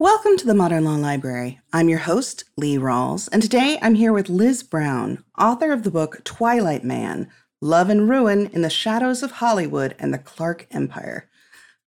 Welcome to the Modern Law Library. I'm your host, Lee Rawles, and today I'm here with Liz Brown, author of the book Twilight Man Love and Ruin in the Shadows of Hollywood and the Clark Empire.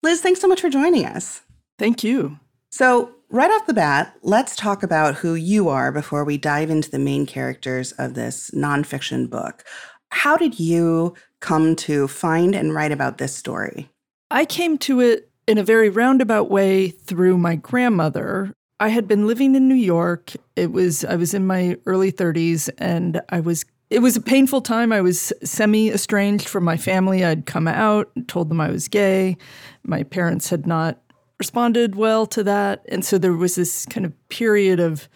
Liz, thanks so much for joining us. Thank you. So, right off the bat, let's talk about who you are before we dive into the main characters of this nonfiction book. How did you come to find and write about this story? I came to it in a very roundabout way through my grandmother. I had been living in New York. It was I was in my early 30s and I was it was a painful time. I was semi estranged from my family. I'd come out, told them I was gay. My parents had not responded well to that. And so there was this kind of period of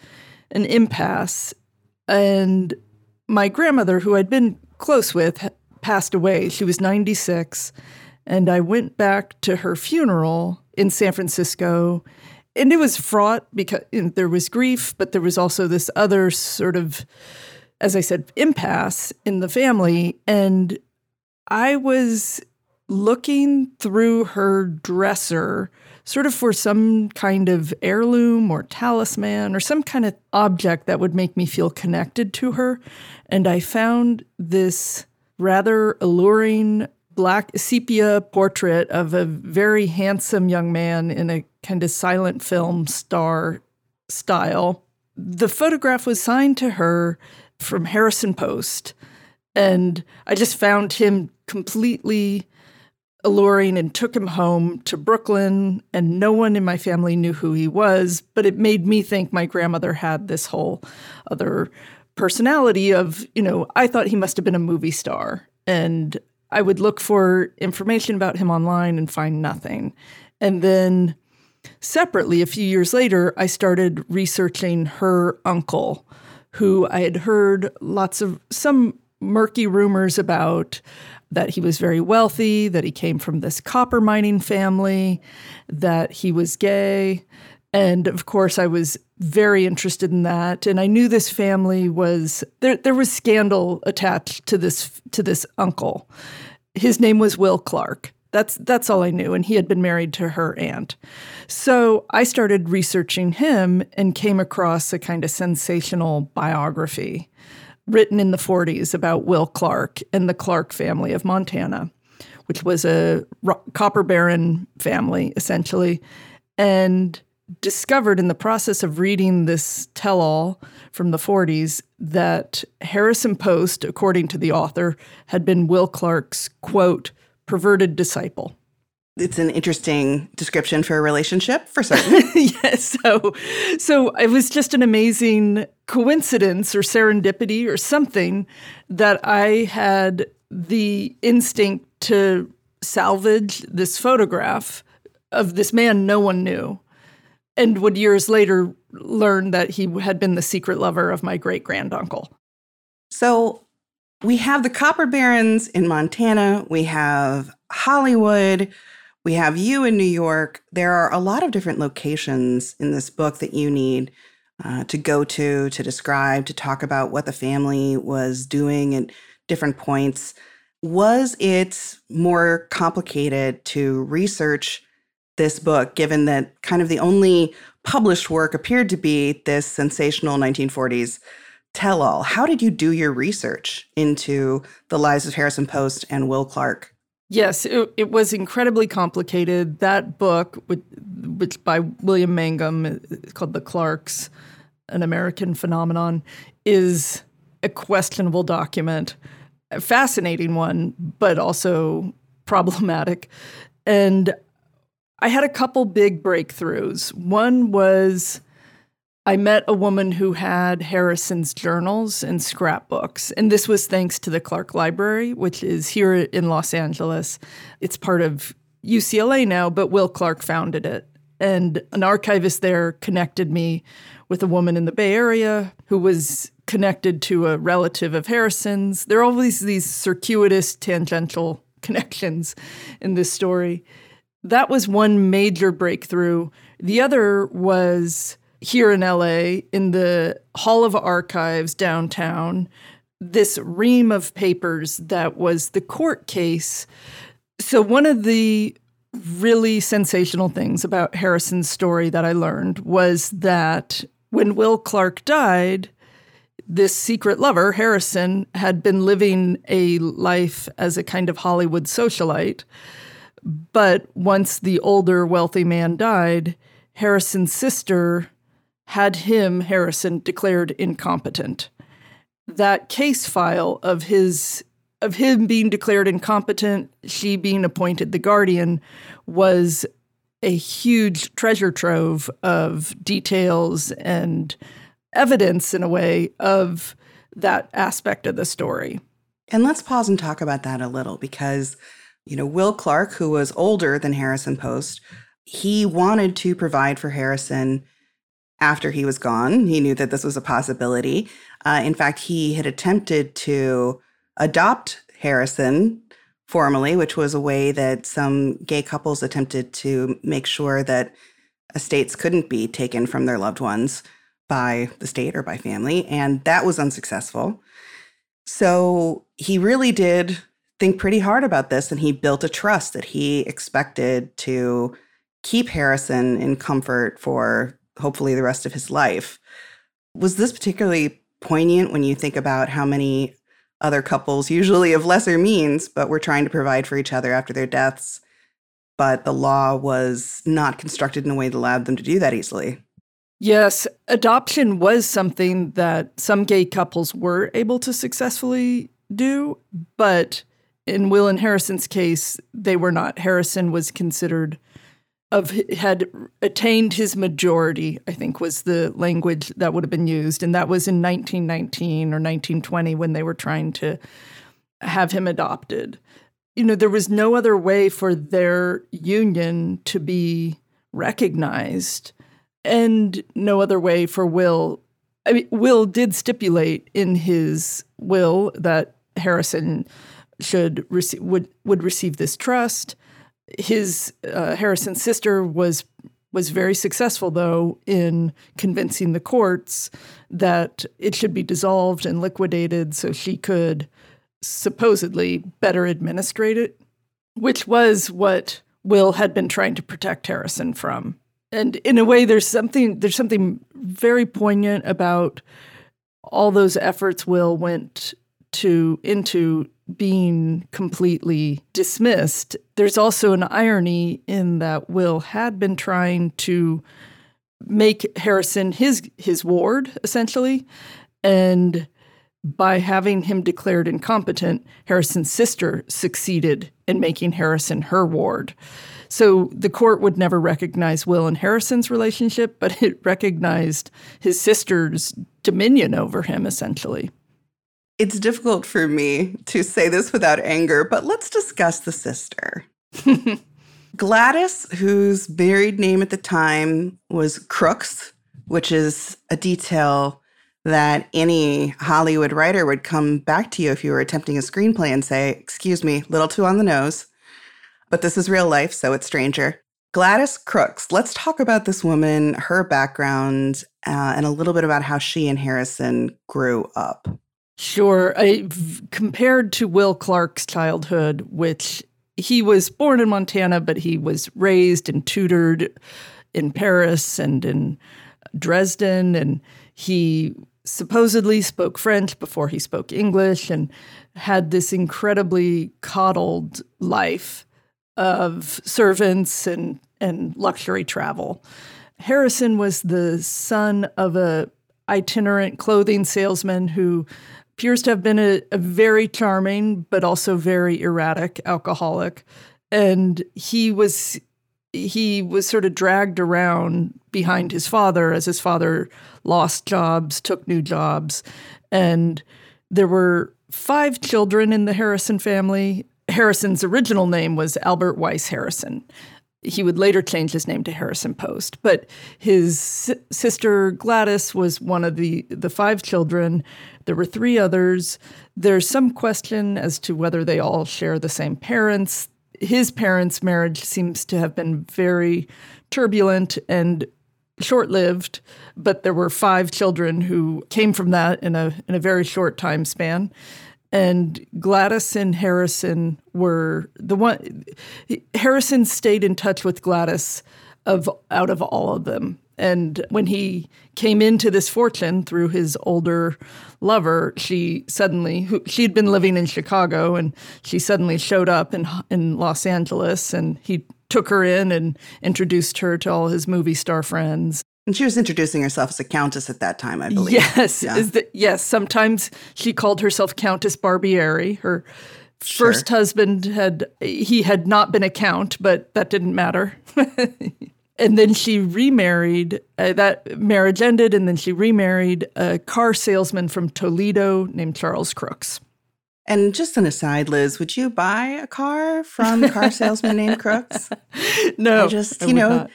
an impasse. And my grandmother, who I'd been close with, passed away. She was 96. And I went back to her funeral in San Francisco. And it was fraught because there was grief, but there was also this other sort of, as I said, impasse in the family. And I was looking through her dresser, sort of for some kind of heirloom or talisman or some kind of object that would make me feel connected to her. And I found this rather alluring black sepia portrait of a very handsome young man in a kind of silent film star style. The photograph was signed to her from Harrison Post, and I just found him completely alluring and took him home to Brooklyn. And no one in my family knew who he was, but it made me think my grandmother had this whole other personality of, you know, I thought he must have been a movie star. And I would look for information about him online and find nothing. And then separately, a few years later, I started researching her uncle, who I had heard lots of some murky rumors about that he was very wealthy, that he came from this copper mining family, that he was gay. And of course, I was very interested in that. And I knew this family was there. There was scandal attached to this to this uncle. His name was Will Clark. That's that's all I knew, and he had been married to her aunt. So I started researching him and came across a kind of sensational biography written in the 40s about Will Clark and the Clark family of Montana, which was a copper baron family essentially, and discovered in the process of reading this tell all from the 40s that Harrison Post, according to the author, had been Will Clark's quote, perverted disciple. It's an interesting description for a relationship, for certain. yes. So, so it was just an amazing coincidence or serendipity or something that I had the instinct to salvage this photograph of this man no one knew and would years later learn that he had been the secret lover of my great granduncle. So we have the copper barons in Montana, we have Hollywood, we have you in New York. There are a lot of different locations in this book that you need uh, to go to, to describe, to talk about what the family was doing at different points. Was it more complicated to research this book, given that kind of the only published work appeared to be this sensational 1940s tell all. How did you do your research into the lives of Harrison Post and Will Clark? Yes, it, it was incredibly complicated. That book, which, which by William Mangam, is called The Clarks, an American phenomenon, is a questionable document, a fascinating one, but also problematic. And I had a couple big breakthroughs. One was I met a woman who had Harrison's journals and scrapbooks. And this was thanks to the Clark Library, which is here in Los Angeles. It's part of UCLA now, but Will Clark founded it. And an archivist there connected me with a woman in the Bay Area who was connected to a relative of Harrison's. There are always these circuitous, tangential connections in this story that was one major breakthrough. The other was here in LA in the Hall of Archives downtown, this ream of papers that was the court case. So, one of the really sensational things about Harrison's story that I learned was that when Will Clark died, this secret lover, Harrison, had been living a life as a kind of Hollywood socialite. But once the older, wealthy man died, Harrison's sister had him, Harrison, declared incompetent. That case file of his of him being declared incompetent, she being appointed the guardian, was a huge treasure trove of details and evidence, in a way, of that aspect of the story. And let's pause and talk about that a little because, you know, Will Clark, who was older than Harrison Post, he wanted to provide for Harrison after he was gone. He knew that this was a possibility. Uh, in fact, he had attempted to adopt Harrison formally, which was a way that some gay couples attempted to make sure that estates couldn't be taken from their loved ones by the state or by family. And that was unsuccessful. So he really did think pretty hard about this and he built a trust that he expected to keep Harrison in comfort for hopefully the rest of his life. Was this particularly poignant when you think about how many other couples, usually of lesser means, but were trying to provide for each other after their deaths. But the law was not constructed in a way that allowed them to do that easily. Yes, adoption was something that some gay couples were able to successfully do, but in Will and Harrison's case, they were not. Harrison was considered of had attained his majority, I think was the language that would have been used. And that was in 1919 or 1920 when they were trying to have him adopted. You know, there was no other way for their union to be recognized and no other way for Will. I mean, Will did stipulate in his will that Harrison should receive would would receive this trust his uh, Harrison's sister was was very successful though in convincing the courts that it should be dissolved and liquidated so she could supposedly better administrate it, which was what Will had been trying to protect Harrison from. And in a way there's something there's something very poignant about all those efforts Will went to into being completely dismissed. There's also an irony in that Will had been trying to make Harrison his his ward essentially and by having him declared incompetent, Harrison's sister succeeded in making Harrison her ward. So the court would never recognize Will and Harrison's relationship, but it recognized his sister's dominion over him essentially. It's difficult for me to say this without anger, but let's discuss the sister. Gladys, whose married name at the time was Crooks, which is a detail that any Hollywood writer would come back to you if you were attempting a screenplay and say, Excuse me, little too on the nose. But this is real life, so it's stranger. Gladys Crooks, let's talk about this woman, her background, uh, and a little bit about how she and Harrison grew up. Sure. I, compared to Will Clark's childhood, which he was born in Montana, but he was raised and tutored in Paris and in Dresden, and he supposedly spoke French before he spoke English and had this incredibly coddled life of servants and, and luxury travel. Harrison was the son of a itinerant clothing salesman who appears to have been a, a very charming but also very erratic alcoholic. And he was he was sort of dragged around behind his father as his father lost jobs, took new jobs, and there were five children in the Harrison family. Harrison's original name was Albert Weiss Harrison. He would later change his name to Harrison Post, but his sister Gladys was one of the the five children. There were three others. There's some question as to whether they all share the same parents. His parents' marriage seems to have been very turbulent and short-lived, but there were five children who came from that in a in a very short time span. And Gladys and Harrison were the one. Harrison stayed in touch with Gladys of out of all of them. And when he came into this fortune through his older lover, she suddenly who, she'd been living in Chicago and she suddenly showed up in in Los Angeles and he took her in and introduced her to all his movie star friends. And she was introducing herself as a countess at that time, I believe. Yes, yeah. the, yes. Sometimes she called herself Countess Barbieri. Her sure. first husband had he had not been a count, but that didn't matter. and then she remarried. Uh, that marriage ended, and then she remarried a car salesman from Toledo named Charles Crooks. And just an aside, Liz, would you buy a car from a car salesman named Crooks? No, I just you know, not.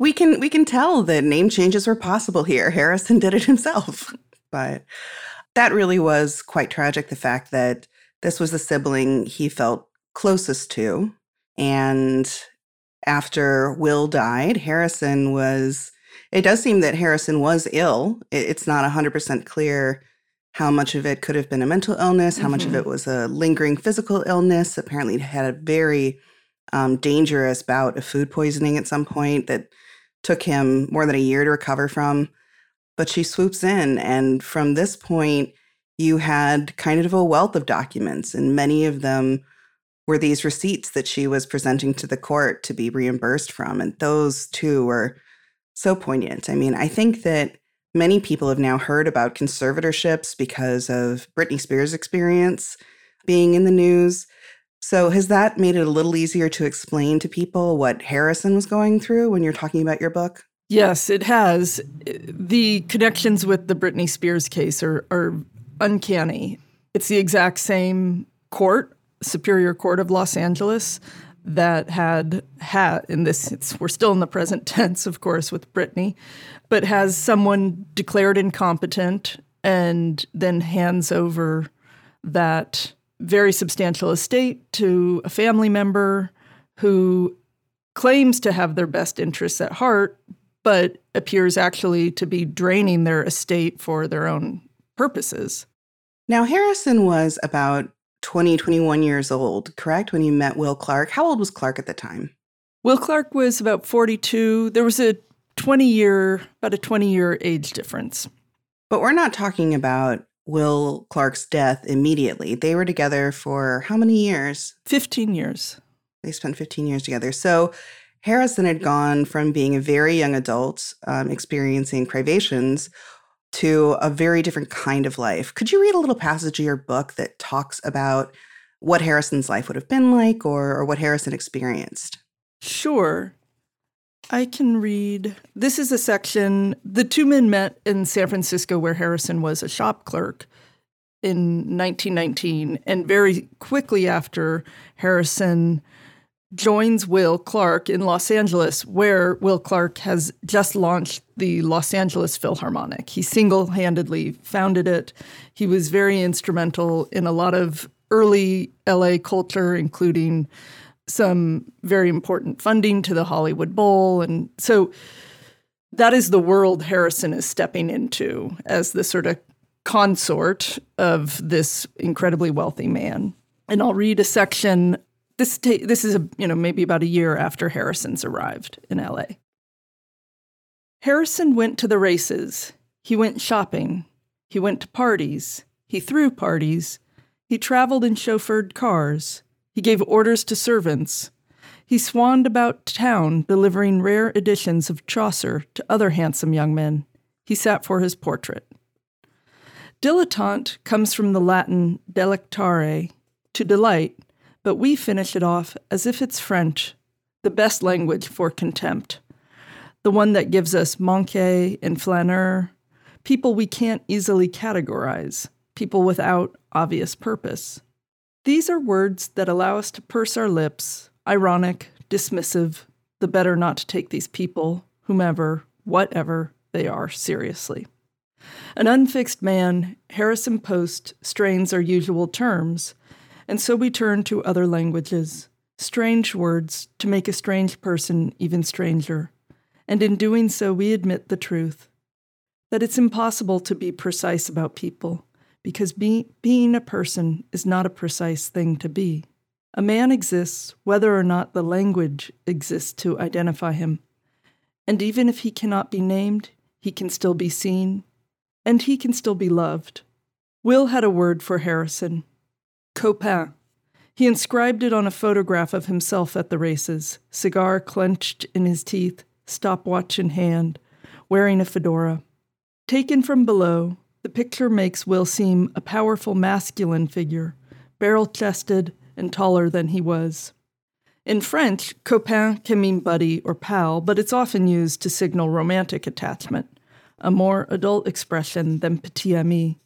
We can we can tell that name changes were possible here. Harrison did it himself, but that really was quite tragic. The fact that this was the sibling he felt closest to, and after Will died, Harrison was, it does seem that Harrison was ill. It's not 100% clear how much of it could have been a mental illness, how mm-hmm. much of it mm-hmm. was a lingering physical illness. Apparently, he had a very um, dangerous bout of food poisoning at some point that took him more than a year to recover from. But she swoops in, and from this point, you had kind of a wealth of documents, and many of them were these receipts that she was presenting to the court to be reimbursed from. And those two were so poignant. I mean, I think that many people have now heard about conservatorships because of Britney Spears' experience being in the news. So, has that made it a little easier to explain to people what Harrison was going through when you're talking about your book? Yes, it has. The connections with the Britney Spears case are, are uncanny. It's the exact same court Superior Court of Los Angeles that had had in this we're still in the present tense of course with Britney but has someone declared incompetent and then hands over that very substantial estate to a family member who claims to have their best interests at heart but appears actually to be draining their estate for their own purposes. Now Harrison was about 20, 21 years old, correct? When you met Will Clark. How old was Clark at the time? Will Clark was about 42. There was a 20 year, about a 20 year age difference. But we're not talking about Will Clark's death immediately. They were together for how many years? 15 years. They spent 15 years together. So Harrison had gone from being a very young adult, um, experiencing privations, to a very different kind of life. Could you read a little passage of your book that talks about what Harrison's life would have been like or, or what Harrison experienced? Sure. I can read. This is a section. The two men met in San Francisco where Harrison was a shop clerk in 1919. And very quickly after, Harrison joins Will Clark in Los Angeles, where Will Clark has just launched the Los Angeles Philharmonic. He single handedly founded it. He was very instrumental in a lot of early LA culture, including some very important funding to the Hollywood Bowl. And so that is the world Harrison is stepping into as the sort of consort of this incredibly wealthy man. And I'll read a section this ta- this is a, you know maybe about a year after Harrison's arrived in LA. Harrison went to the races. He went shopping. He went to parties. He threw parties. He traveled in chauffeured cars. He gave orders to servants. He swanned about town delivering rare editions of Chaucer to other handsome young men. He sat for his portrait. Dilettante comes from the Latin delectare, to delight, but we finish it off as if it's French, the best language for contempt, the one that gives us manqué and flâneur, people we can't easily categorize, people without obvious purpose. These are words that allow us to purse our lips, ironic, dismissive, the better not to take these people, whomever, whatever they are, seriously. An unfixed man, Harrison Post strains our usual terms, and so we turn to other languages, strange words to make a strange person even stranger. And in doing so, we admit the truth that it's impossible to be precise about people, because be, being a person is not a precise thing to be. A man exists whether or not the language exists to identify him. And even if he cannot be named, he can still be seen, and he can still be loved. Will had a word for Harrison copain. He inscribed it on a photograph of himself at the races, cigar clenched in his teeth, stopwatch in hand, wearing a fedora. Taken from below, the picture makes Will seem a powerful masculine figure, barrel chested and taller than he was. In French, copain can mean buddy or pal, but it's often used to signal romantic attachment, a more adult expression than petit ami.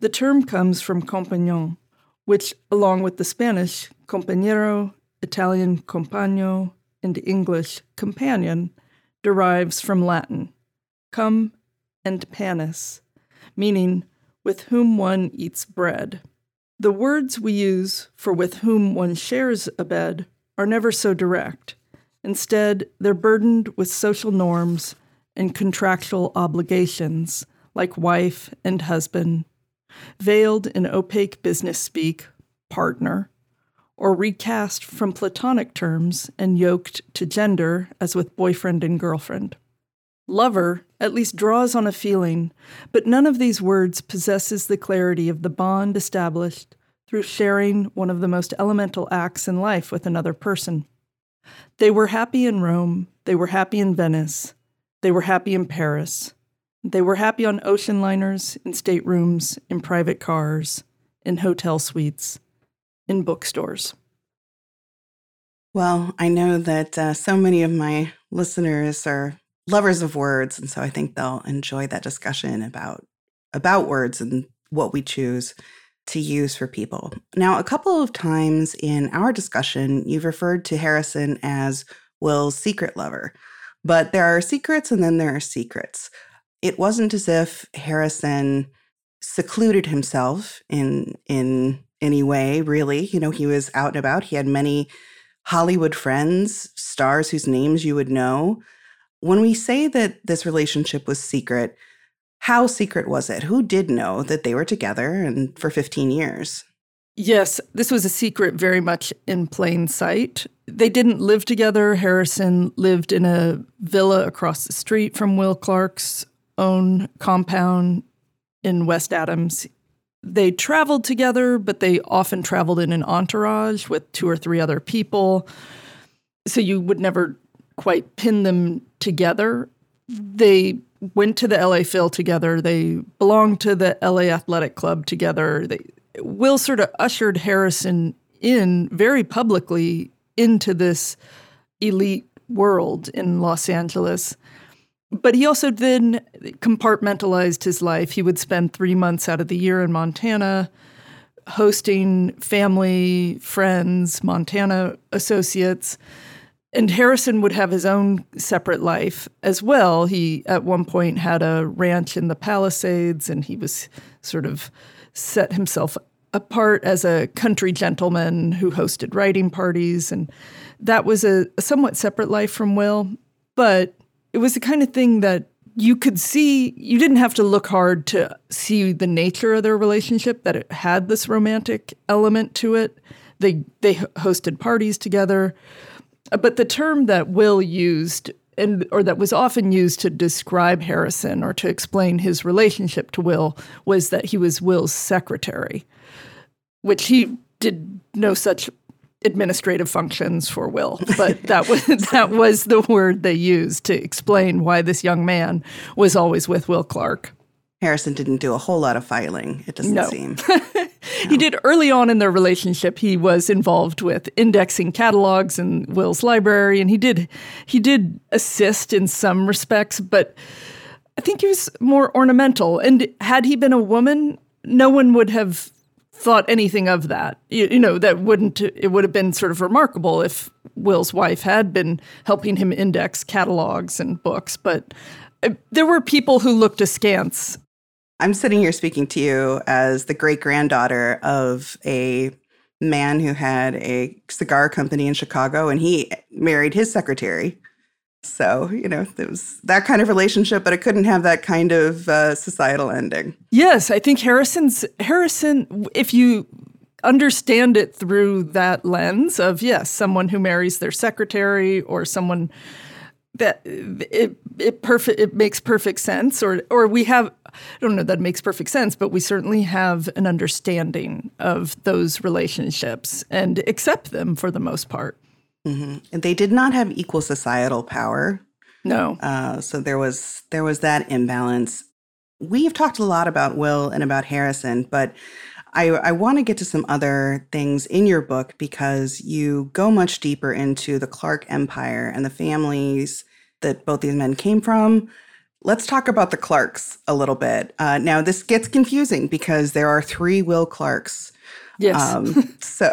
The term comes from compagnon, which, along with the Spanish compañero, Italian compagno, and English companion, derives from Latin cum and panis, meaning with whom one eats bread. The words we use for with whom one shares a bed are never so direct. Instead, they're burdened with social norms and contractual obligations, like wife and husband, veiled in opaque business speak, partner, or recast from platonic terms and yoked to gender, as with boyfriend and girlfriend. Lover at least draws on a feeling, but none of these words possesses the clarity of the bond established through sharing one of the most elemental acts in life with another person. They were happy in Rome, they were happy in Venice, they were happy in Paris, they were happy on ocean liners, in staterooms, in private cars, in hotel suites, in bookstores. Well, I know that uh, so many of my listeners are lovers of words, and so I think they'll enjoy that discussion about about words and what we choose to use for people. Now, a couple of times in our discussion, you've referred to Harrison as Will's secret lover, but there are secrets and then there are secrets. It wasn't as if Harrison secluded himself in in any way, really. You know, he was out and about. He had many Hollywood friends, stars whose names you would know. When we say that this relationship was secret, how secret was it? Who did know that they were together and for 15 years? Yes, this was a secret very much in plain sight. They didn't live together. Harrison lived in a villa across the street from Will Clark's own compound in West Adams. They traveled together, but they often traveled in an entourage with two or three other people. So you would never quite pin them together. They went to the LA Phil together. They belonged to the LA Athletic Club together. They, Will sort of ushered Harrison in very publicly into this elite world in Los Angeles. But he also then compartmentalized his life. He would spend three months out of the year in Montana hosting family, friends, Montana associates. And Harrison would have his own separate life as well. He, at one point, had a ranch in the Palisades and he was sort of set himself apart as a country gentleman who hosted writing parties. And that was a, a somewhat separate life from Will. But it was the kind of thing that you could see you didn't have to look hard to see the nature of their relationship that it had this romantic element to it they they hosted parties together Uh, but the term that will used and or that was often used to describe Harrison or to explain his relationship to Will was that he was Will's secretary which he did no such administrative functions for Will, but that was that was the word they used to explain why this young man was always with Will Clark. Harrison didn't do a whole lot of filing, it doesn't no. seem. he did early on in their relationship. He was involved with indexing catalogs in Will's library, and he did he did assist in some respects, but I think he was more ornamental. And had he been a woman, no one would have thought anything of that. You, you, know, that wouldn't, it would have been sort of remarkable if Will's wife had been helping him index catalogs and books, but uh, there were people who looked askance. I'm sitting here speaking to you as the great granddaughter of a man who had a cigar company in Chicago and he married his secretary So, you know, it was that kind of relationship, but it couldn't have that kind of uh, societal ending. Yes, I think Harrison's Harrison, if you understand it through that lens of, yes, someone who marries their secretary or someone that it it perfect it makes perfect sense or or we have I don't know that makes perfect sense but we certainly have an understanding of those relationships and accept them for the most part Mm-hmm. And they did not have equal societal power. No. Uh, so there was there was that imbalance. We've talked a lot about Will and about Harrison, but I, I want to get to some other things in your book because you go much deeper into the Clark Empire and the families that both these men came from. Let's talk about the Clarks a little bit. Uh, now, this gets confusing because there are three Will Clarks. Yes. Um, so,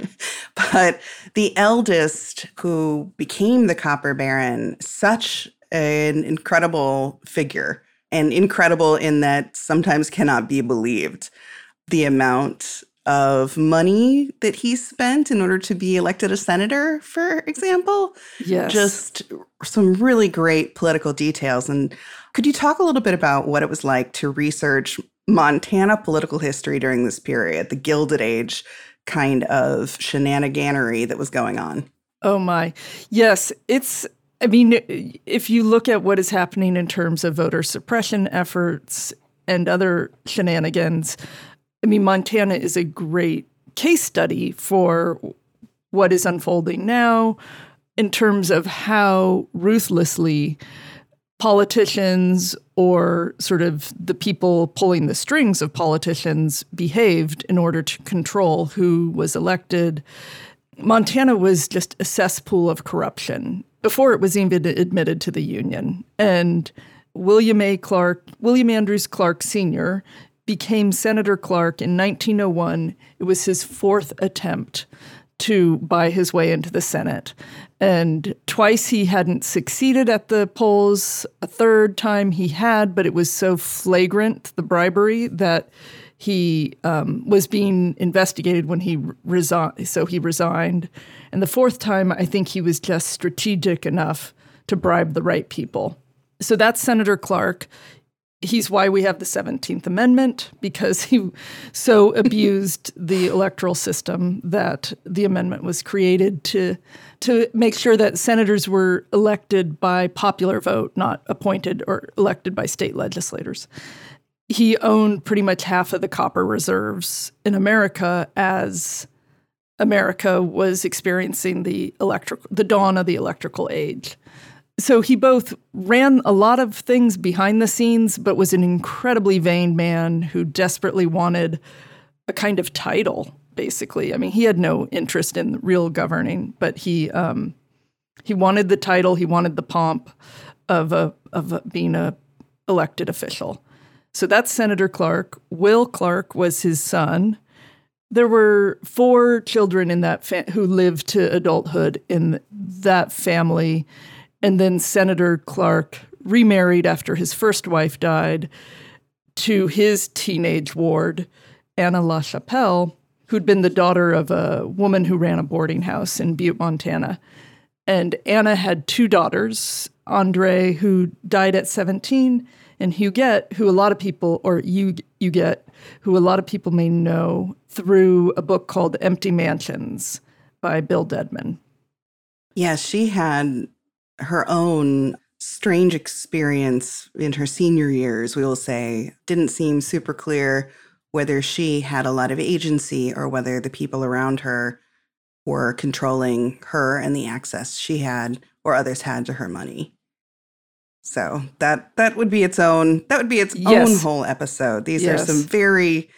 but the eldest, who became the Copper Baron, such an incredible figure, and incredible in that sometimes cannot be believed. The amount of money that he spent in order to be elected a senator, for example. Yes. Just some really great political details. And could you talk a little bit about what it was like to research Montana political history during this period, the Gilded Age kind of shenaniganery that was going on. Oh my. Yes, it's I mean if you look at what is happening in terms of voter suppression efforts and other shenanigans, I mean Montana is a great case study for what is unfolding now in terms of how ruthlessly politicians or sort of the people pulling the strings of politicians behaved in order to control who was elected. Montana was just a cesspool of corruption before it was even admitted to the Union. And William A. Clark, William Andrews Clark Sr., became Senator Clark in 1901. It was his fourth attempt to buy his way into the Senate. And twice he hadn't succeeded at the polls. A third time he had, but it was so flagrant, the bribery, that he um, was being investigated when he resigned. So he resigned. And the fourth time, I think he was just strategic enough to bribe the right people. So that's Senator Clark he's why we have the 17th Amendment, because he so abused the electoral system that the amendment was created to, to make sure that senators were elected by popular vote, not appointed or elected by state legislators. He owned pretty much half of the copper reserves in America as America was experiencing the electric the dawn of the electrical age. So he both ran a lot of things behind the scenes, but was an incredibly vain man who desperately wanted a kind of title, basically. I mean, he had no interest in real governing, but he um, he wanted the title, he wanted the pomp of a of a, being a elected official. So that's Senator Clark. Will Clark was his son. There were four children in that fa- who lived to adulthood in that family and then Senator Clark remarried after his first wife died to his teenage ward, Anna LaChapelle, who'd been the daughter of a woman who ran a boarding house in Butte, Montana. And Anna had two daughters, Andre, who died at 17, and Huguette, who a lot of people, or Huguette, who a lot of people may know through a book called Empty Mansions by Bill Dedman. Yeah, she had her own strange experience in her senior years, we will say, didn't seem super clear whether she had a lot of agency or whether the people around her were controlling her and the access she had or others had to her money. So that that would be its own that would be its yes. own whole episode. These yes. are some very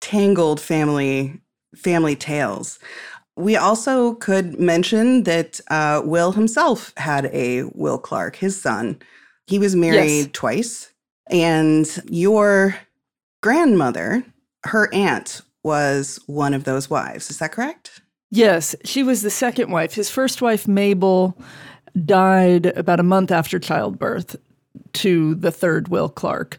tangled family family tales. We also could mention that uh, Will himself had a Will Clark, his son. He was married yes. twice. And your grandmother, her aunt, was one of those wives. Is that correct? Yes, she was the second wife. His first wife, Mabel, died about a month after childbirth to the third Will Clark.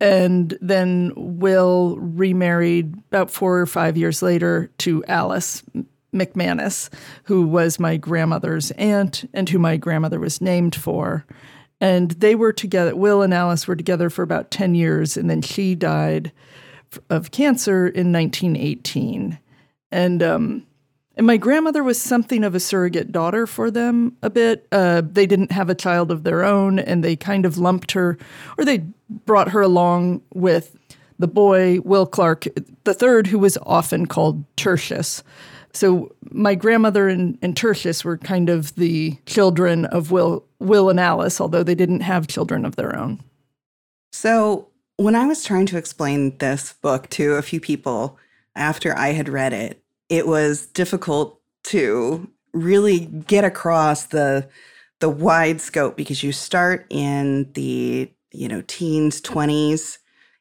And then Will remarried about four or five years later to Alice, McManus, who was my grandmother's aunt and who my grandmother was named for. And they were together, Will and Alice were together for about 10 years, and then she died of cancer in 1918. And, um, and my grandmother was something of a surrogate daughter for them a bit. Uh, they didn't have a child of their own, and they kind of lumped her, or they brought her along with the boy, Will Clark III, who was often called Tertius. So my grandmother and, and Tertius were kind of the children of Will, Will and Alice, although they didn't have children of their own. So when I was trying to explain this book to a few people after I had read it, it was difficult to really get across the the wide scope because you start in the you know teens 20s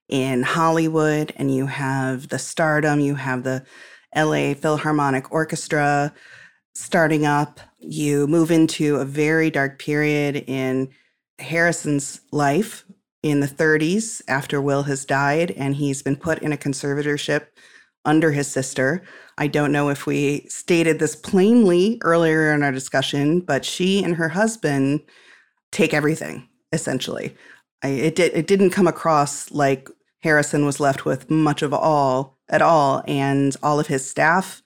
in Hollywood and you have the stardom you have the LA Philharmonic Orchestra starting up you move into a very dark period in Harrison's life in the 30s after Will has died and he's been put in a conservatorship under his sister. I don't know if we stated this plainly earlier in our discussion, but she and her husband take everything essentially. I, it it didn't come across like Harrison was left with much of all at all and all of his staff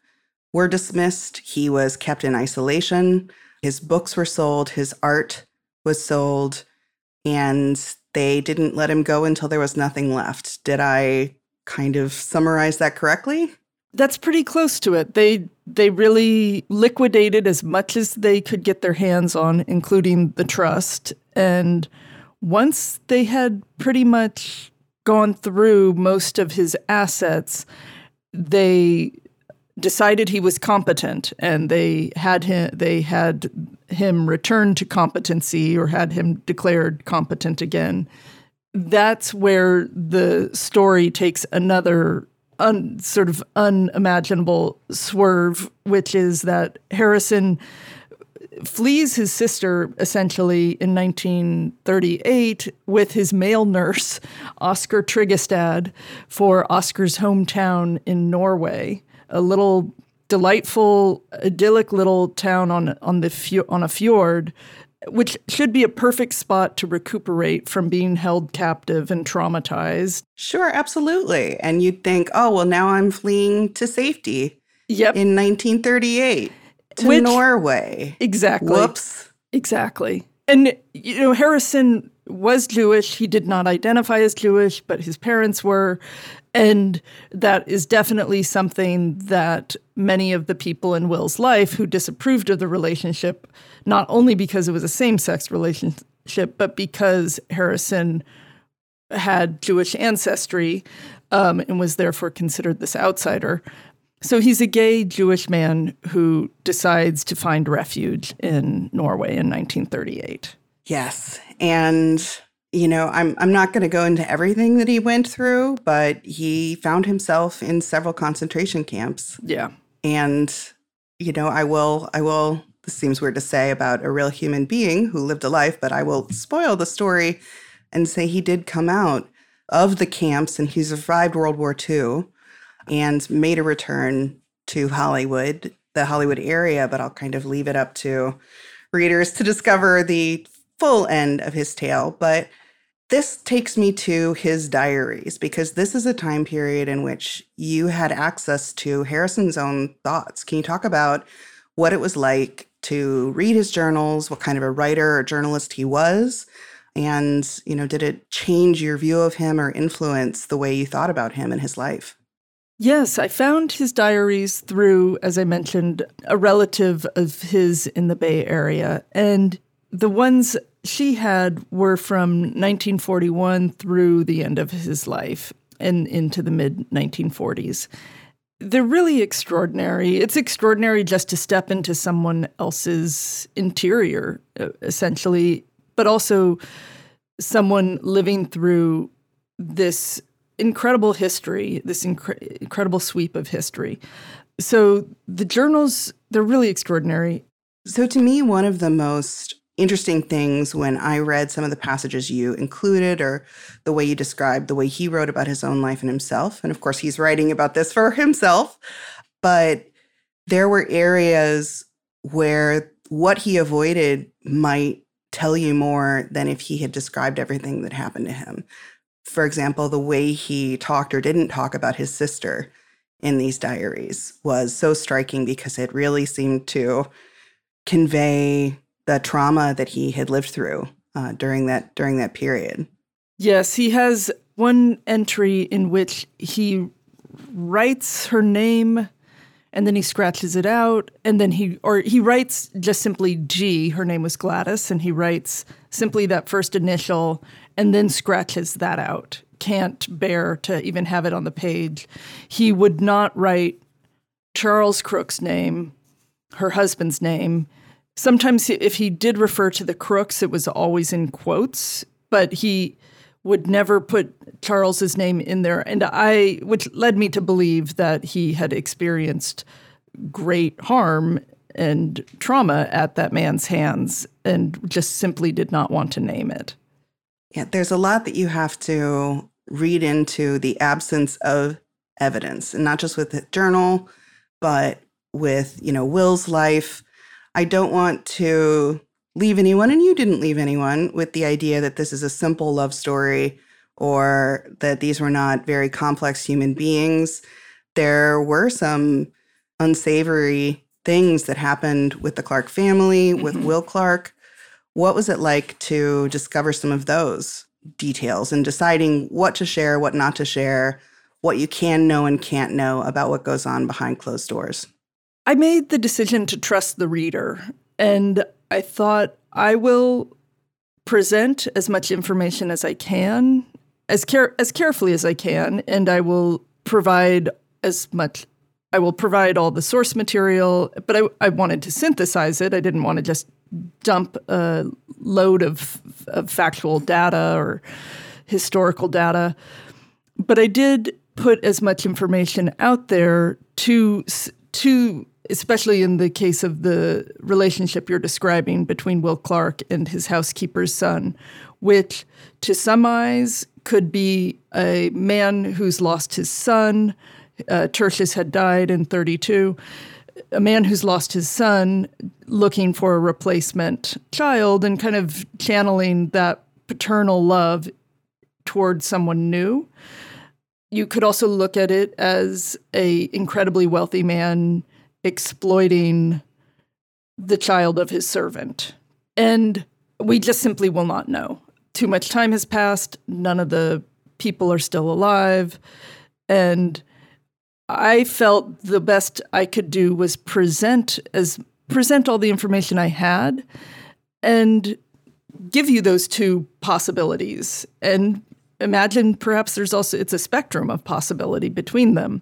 were dismissed. He was kept in isolation. His books were sold, his art was sold, and they didn't let him go until there was nothing left. Did I kind of summarize that correctly? That's pretty close to it. They they really liquidated as much as they could get their hands on, including the trust. And once they had pretty much gone through most of his assets, they decided he was competent and they had him they had him return to competency or had him declared competent again. That's where the story takes another un, sort of unimaginable swerve which is that Harrison flees his sister essentially in 1938 with his male nurse Oscar Tryggestad for Oscar's hometown in Norway a little delightful, idyllic little town on on the on a fjord, which should be a perfect spot to recuperate from being held captive and traumatized. Sure, absolutely. And you'd think, oh well, now I'm fleeing to safety. Yep. In 1938 to which, Norway. Exactly. Whoops. Exactly. And you know, Harrison was Jewish. He did not identify as Jewish, but his parents were. And that is definitely something that many of the people in Will's life who disapproved of the relationship, not only because it was a same sex relationship, but because Harrison had Jewish ancestry um, and was therefore considered this outsider. So he's a gay Jewish man who decides to find refuge in Norway in 1938. Yes. And you know, I'm I'm not going to go into everything that he went through, but he found himself in several concentration camps. Yeah. And you know, I will I will this seems weird to say about a real human being who lived a life, but I will spoil the story and say he did come out of the camps and he survived World War II and made a return to Hollywood, the Hollywood area, but I'll kind of leave it up to readers to discover the full end of his tale. But this takes me to his diaries because this is a time period in which you had access to Harrison's own thoughts. Can you talk about what it was like to read his journals, what kind of a writer or journalist he was? And, you know, did it change your view of him or influence the way you thought about him and his life? Yes, I found his diaries through, as I mentioned, a relative of his in the Bay Area. And the ones she had were from 1941 through the end of his life and into the mid 1940s. They're really extraordinary. It's extraordinary just to step into someone else's interior, essentially, but also someone living through this incredible history, this incre- incredible sweep of history. So the journals, they're really extraordinary. So to me, one of the most interesting things when I read some of the passages you included or the way you described the way he wrote about his own life and himself. And of course, he's writing about this for himself. But there were areas where what he avoided might tell you more than if he had described everything that happened to him. For example, the way he talked or didn't talk about his sister in these diaries was so striking because it really seemed to convey the trauma that he had lived through uh, during that during that period. Yes, he has one entry in which he writes her name and then he scratches it out and then he or he writes just simply G her name was Gladys and he writes simply that first initial and then scratches that out. Can't bear to even have it on the page. He would not write Charles Crook's name her husband's name. Sometimes if he did refer to the Crooks it was always in quotes but he would never put Charles's name in there, and I, which led me to believe that he had experienced great harm and trauma at that man's hands, and just simply did not want to name it. Yeah, there's a lot that you have to read into the absence of evidence, and not just with the journal, but with you know Will's life. I don't want to leave anyone, and you didn't leave anyone, with the idea that this is a simple love story or that these were not very complex human beings. There were some unsavory things that happened with the Clark family, mm-hmm. with Will Clark. What was it like to discover some of those details and deciding what to share, what not to share, what you can know and can't know about what goes on behind closed doors? I made the decision to trust the reader. And I thought I will present as much information as I can, as care as carefully as I can, and I will provide as much. I will provide all the source material, but I, I wanted to synthesize it. I didn't want to just dump a load of, of factual data or historical data. But I did put as much information out there to to especially in the case of the relationship you're describing between Will Clark and his housekeeper's son, which to some eyes could be a man who's lost his son. Uh, Tertius had died in 32. A man who's lost his son looking for a replacement child and kind of channeling that paternal love towards someone new. You could also look at it as a incredibly wealthy man exploiting the child of his servant. And we just simply will not know. Too much time has passed. None of the people are still alive. And I felt the best I could do was present as present all the information I had and give you those two possibilities and imagine perhaps there's also it's a spectrum of possibility between them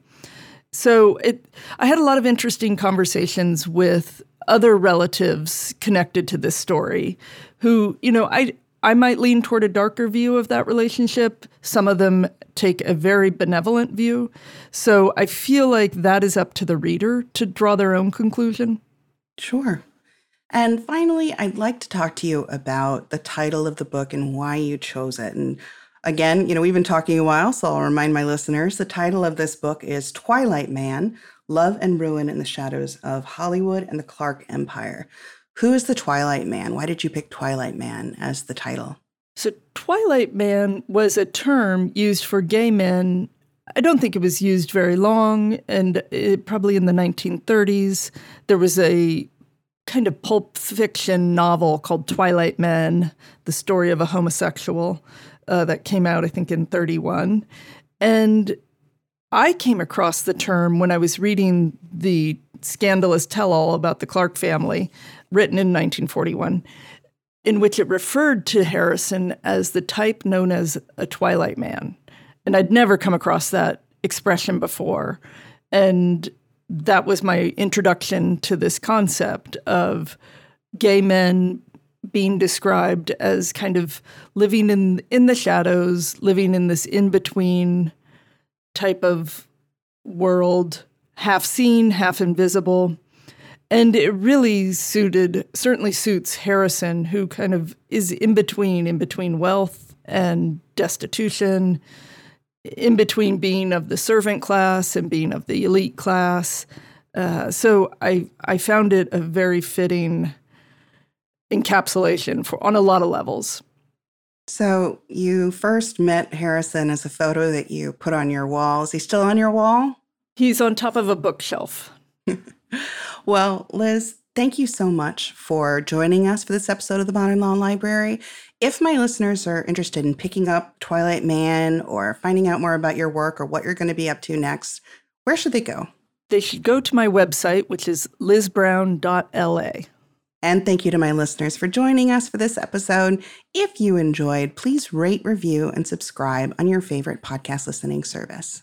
so it, I had a lot of interesting conversations with other relatives connected to this story who, you know, I I might lean toward a darker view of that relationship. Some of them take a very benevolent view. So I feel like that is up to the reader to draw their own conclusion. Sure. And finally, I'd like to talk to you about the title of the book and why you chose it. And Again, you know, we've been talking a while, so I'll remind my listeners the title of this book is Twilight Man Love and Ruin in the Shadows of Hollywood and the Clark Empire. Who is the Twilight Man? Why did you pick Twilight Man as the title? So, Twilight Man was a term used for gay men. I don't think it was used very long, and it, probably in the 1930s, there was a kind of pulp fiction novel called Twilight Men, the story of a homosexual uh, that came out, I think, in 31. And I came across the term when I was reading the scandalous tell all about the Clark family, written in 1941, in which it referred to Harrison as the type known as a Twilight Man. And I'd never come across that expression before. And that was my introduction to this concept of gay men being described as kind of living in in the shadows, living in this in between type of world, half seen, half invisible. And it really suited, certainly suits Harrison, who kind of is in between, in between wealth and destitution, in between being of the servant class and being of the elite class. Uh, so I I found it a very fitting encapsulation for on a lot of levels. So you first met Harrison as a photo that you put on your wall. Is he still on your wall? He's on top of a bookshelf. well, Liz, thank you so much for joining us for this episode of the Modern Law Library. If my listeners are interested in picking up Twilight Man or finding out more about your work or what you're going to be up to next, where should they go? They should go to my website, which is lizbrown.la. And thank you to my listeners for joining us for this episode. If you enjoyed, please rate, review, and subscribe on your favorite podcast listening service.